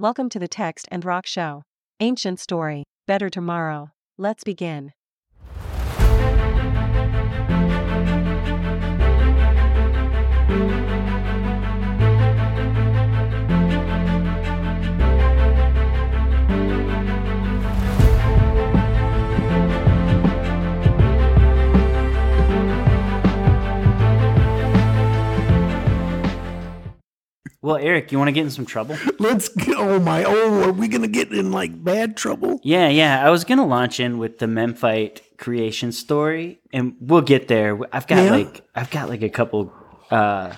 Welcome to the Text and Rock Show. Ancient story, better tomorrow. Let's begin. Well, Eric, you want to get in some trouble? Let's go. Oh my! Oh, are we gonna get in like bad trouble? Yeah, yeah. I was gonna launch in with the Memphite creation story, and we'll get there. I've got Yeah? like I've got like a couple uh,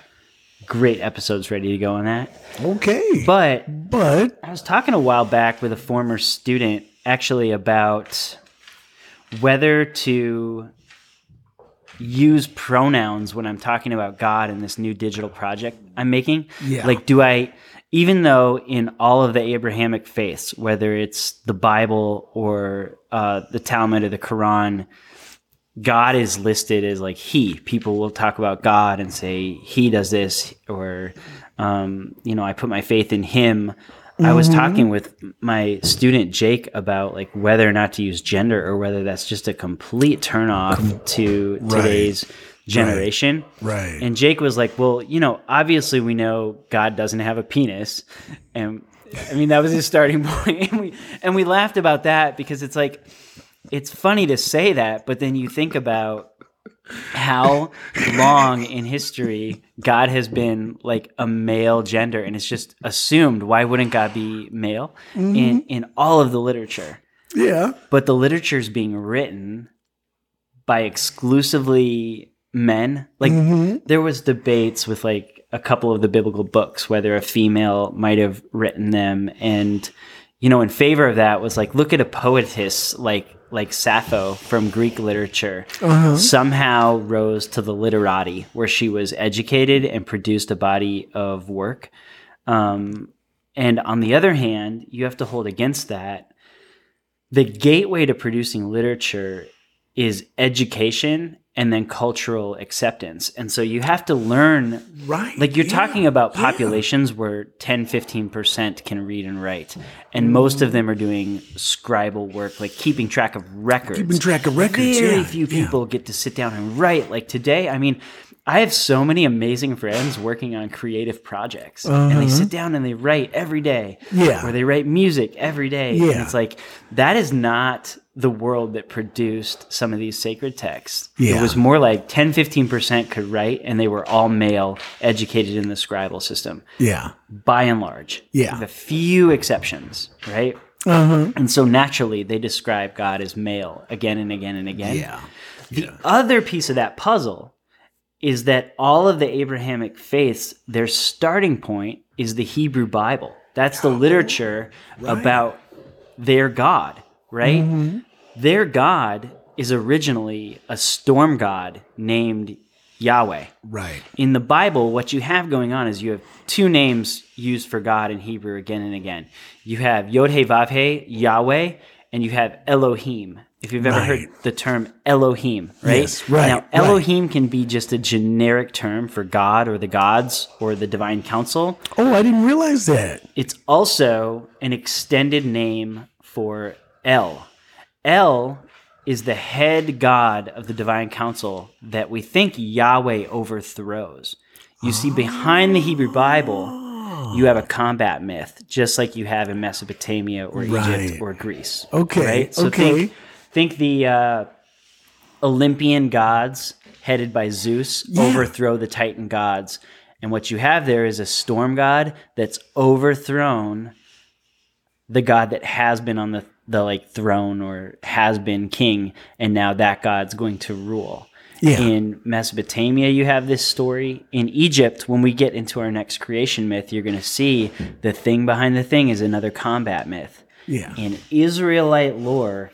great episodes ready to go on that. Okay, But but I was talking a while back with a former student actually about whether to use pronouns when I'm talking about God in this new digital project I'm making. Yeah. Like, do I, even though in all of the Abrahamic faiths, whether it's the Bible or uh, the Talmud or the Quran, God is listed as like He. People will talk about God and say He does this, or um, you know, I put my faith in Him. I was mm-hmm. talking with my student Jake about like whether or not to use gender, or whether that's just a complete turnoff to today's generation. right. And Jake was like, "Well, you know, obviously we know God doesn't have a penis," and I mean that was his starting point. And we and we laughed about that because it's like it's funny to say that, but then you think about how long in history God has been like a male gender, and it's just assumed. Why wouldn't God be male in mm-hmm. in all of the literature? yeah, but the literature is being written by exclusively men like mm-hmm. there was debates with like a couple of the biblical books whether a female might have written them and you know in favor of that was like look at a poetess like like sappho from greek literature somehow rose to the literati where she was educated and produced a body of work. Um, and on the other hand you have to hold against that. The gateway to producing literature is education and then cultural acceptance. And so you have to learn right. like you're yeah, talking about yeah. populations where 10 15% can read and write and most of them are doing scribal work like keeping track of records Keeping track of records, very yeah, few yeah. people get to sit down and write like today i mean i have so many amazing friends working on creative projects and they sit down and they write every day Uh-huh. Yeah. or they write music every day and Yeah. it's like that is not the world that produced some of these sacred texts Yeah. it was more like 10 15% could write and they were all male educated in the scribal system Yeah, by and large Yeah. with a few exceptions right uh-huh. and so naturally they describe god as male again and again and again yeah, the other piece of that puzzle is that all of the Abrahamic faiths, their starting point is the Hebrew Bible. That's the literature about their God, right? Their God is originally a storm god named Yahweh. right. In the Bible, what you have going on is you have two names used for God in Hebrew again and again. You have Yod He Vav He, Yahweh, and you have Elohim. If you've ever Right. heard the term Elohim, right? Yes, right, Now, right. Elohim can be just a generic term for God or the gods or the divine council. Oh, I didn't realize that. It's also an extended name for El. El is the head god of the divine council that we think Yahweh overthrows. You see, behind the Hebrew Bible, you have a combat myth, just like you have in Mesopotamia or Right. Egypt or Greece. Okay, Right? So okay. think, think the uh, Olympian gods headed by Zeus overthrow the Titan gods. And what you have there is a storm god that's overthrown the god that has been on the, the like throne or has been king, and now that god's going to rule. Yeah. In Mesopotamia, you have this story. In Egypt, when we get into our next creation myth, you're going to see the thing behind the thing is another combat myth. Yeah. In Israelite lore,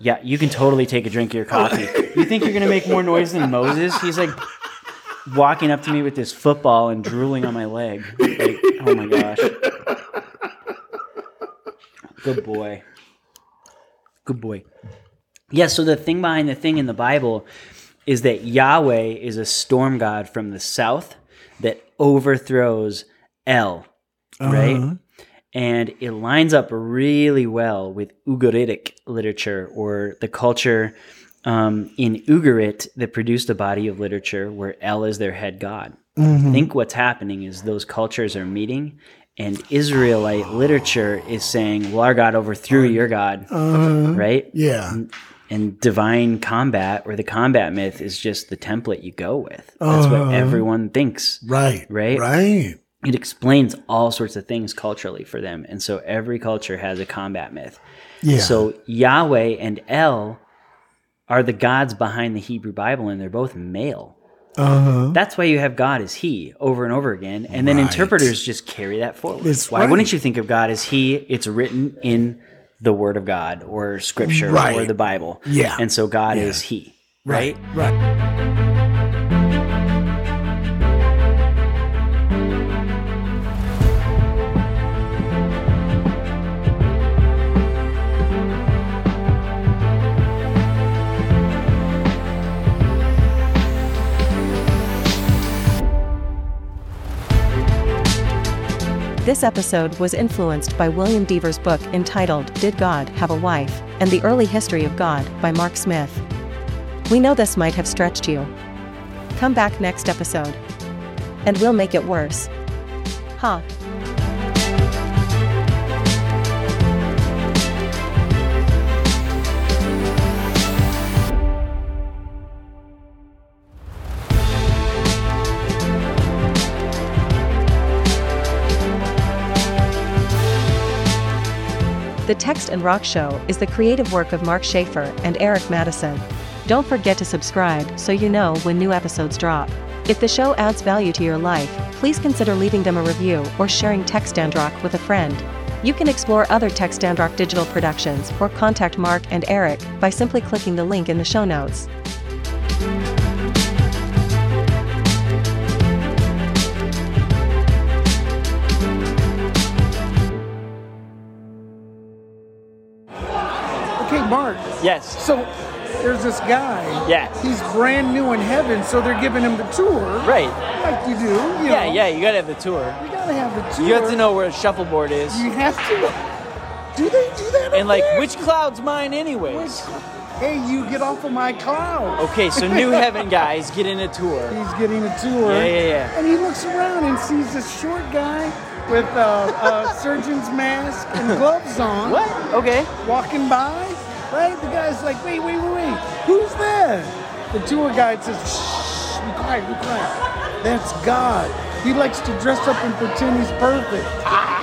yeah, you can totally take a drink of your coffee. you think you're going to make more noise than Moses? He's like walking up to me with this football and drooling on my leg. Like, oh my gosh. Good boy. Good boy. Yeah, so the thing behind the thing in the Bible is that Yahweh is a storm god from the south that overthrows El, right? and it lines up really well with Ugaritic literature or the culture um, in Ugarit that produced a body of literature where El is their head god. I think what's happening is those cultures are meeting, and Israelite literature is saying, "Well, our God overthrew your God," uh-huh. right? Yeah. And divine combat or the combat myth is just the template you go with. That's what uh-huh. everyone thinks. Right. Right? Right. It explains all sorts of things culturally for them. And so every culture has a combat myth. Yeah. So Yahweh and El are the gods behind the Hebrew Bible, and they're both male. Uh-huh. That's why you have God as He over and over again, and then Right. interpreters just carry that forward. Why right. wouldn't you think of God as He? It's written in the Word of God or Scripture or the Bible. Yeah. and so God Yeah. is He. Right. Right. This episode was influenced by William Dever's book entitled Did God Have a Wife? and The Early History of God by Mark Smith. We know this might have stretched you. Come back next episode. And we'll make it worse. Ha. The Text and Rock Show is the creative work of Mark Schaefer and Eric Madison. Don't forget to subscribe so you know when new episodes drop. If the show adds value to your life, please consider leaving them a review or sharing Text and Rock with a friend. You can explore other Text and Rock digital productions or contact Mark and Eric by simply clicking the link in the show notes. Okay, Mark. Yes. So there's this guy. Yeah. He's brand new in heaven, so they're giving him the tour. Right. Like you do. You Yeah, know. yeah. You gotta have the tour. You gotta have the tour. You have to know where a shuffleboard is, You have to. Do they do that? and like there? which cloud's mine, anyways. Hey, you get off of my cloud. Okay, so new heaven guys get in a tour. He's getting a tour. Yeah, yeah, yeah. And he looks around and sees this short guy with a, a surgeon's mask and gloves on. What? Okay. walking by, right? The guy's like, wait, wait, wait, wait, who's there? The tour guide says, shh, be quiet, be quiet. That's God. He likes to dress up and pretend he's perfect. gosh!